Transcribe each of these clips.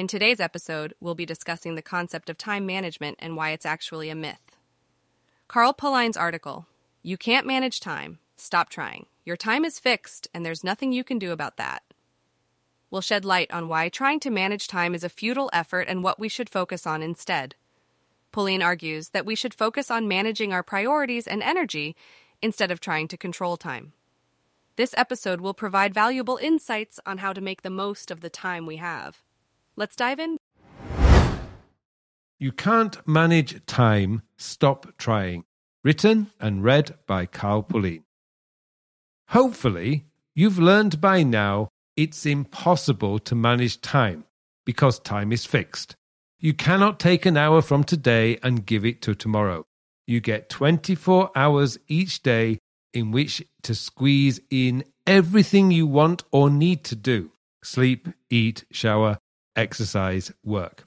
In today's episode, we'll be discussing the concept of time management and why it's actually a myth. Carl Pullein's article, You Can't Manage Time, Stop Trying. Your time is fixed, and there's nothing you can do about that. We'll shed light on why trying to manage time is a futile effort and what we should focus on instead. Polline argues that we should focus on managing our priorities and energy instead of trying to control time. This episode will provide valuable insights on how to make the most of the time we have. Let's dive in. You Can't Manage Time, Stop Trying. Written and read by Carl Pullein. Hopefully, you've learned by now it's impossible to manage time because time is fixed. You cannot take an hour from today and give it to tomorrow. You get 24 hours each day in which to squeeze in everything you want or need to do sleep, eat, shower, exercise, work.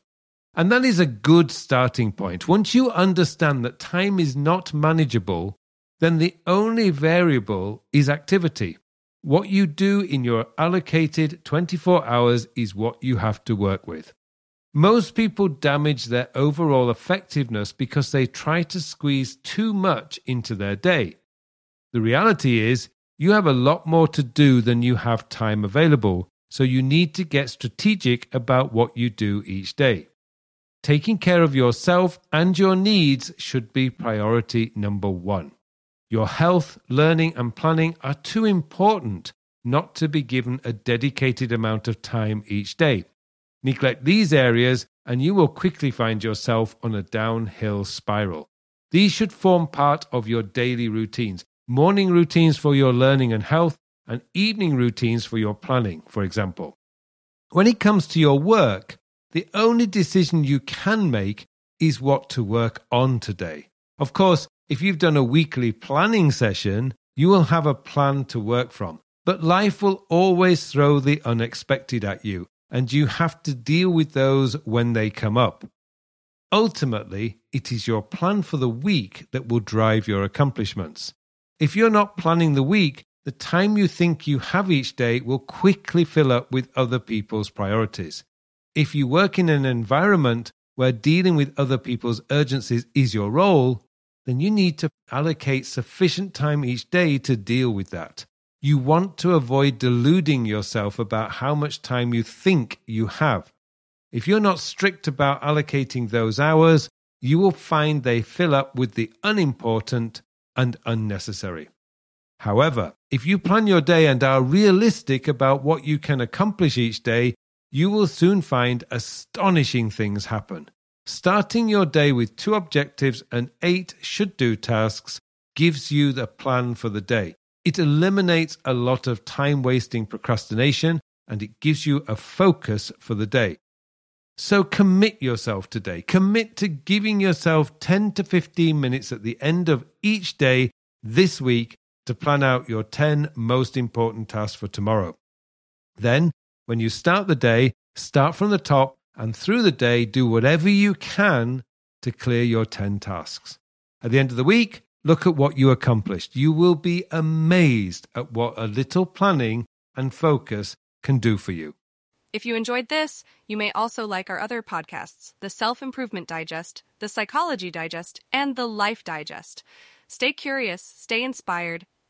And that is a good starting point. Once you understand that time is not manageable, then the only variable is activity. What you do in your allocated 24 hours is what you have to work with. Most people damage their overall effectiveness because they try to squeeze too much into their day. The reality is, you have a lot more to do than you have time available, so you need to get strategic about what you do each day. Taking care of yourself and your needs should be priority number one. Your health, learning, and planning are too important not to be given a dedicated amount of time each day. Neglect these areas, and you will quickly find yourself on a downhill spiral. These should form part of your daily routines morning routines for your learning and health, and evening routines for your planning, for example. When it comes to your work, the only decision you can make is what to work on today. Of course, if you've done a weekly planning session, you will have a plan to work from. But life will always throw the unexpected at you, and you have to deal with those when they come up. Ultimately, it is your plan for the week that will drive your accomplishments. If you're not planning the week, the time you think you have each day will quickly fill up with other people's priorities. If you work in an environment where dealing with other people's urgencies is your role, then you need to allocate sufficient time each day to deal with that. You want to avoid deluding yourself about how much time you think you have. If you're not strict about allocating those hours, you will find they fill up with the unimportant and unnecessary. However, if you plan your day and are realistic about what you can accomplish each day, you will soon find astonishing things happen. Starting your day with two objectives and eight should do tasks gives you the plan for the day. It eliminates a lot of time wasting procrastination and it gives you a focus for the day. So commit yourself today. Commit to giving yourself 10 to 15 minutes at the end of each day this week to plan out your 10 most important tasks for tomorrow. Then, when you start the day, start from the top and through the day, do whatever you can to clear your 10 tasks. At the end of the week, look at what you accomplished. You will be amazed at what a little planning and focus can do for you. If you enjoyed this, you may also like our other podcasts the Self Improvement Digest, the Psychology Digest, and the Life Digest. Stay curious, stay inspired,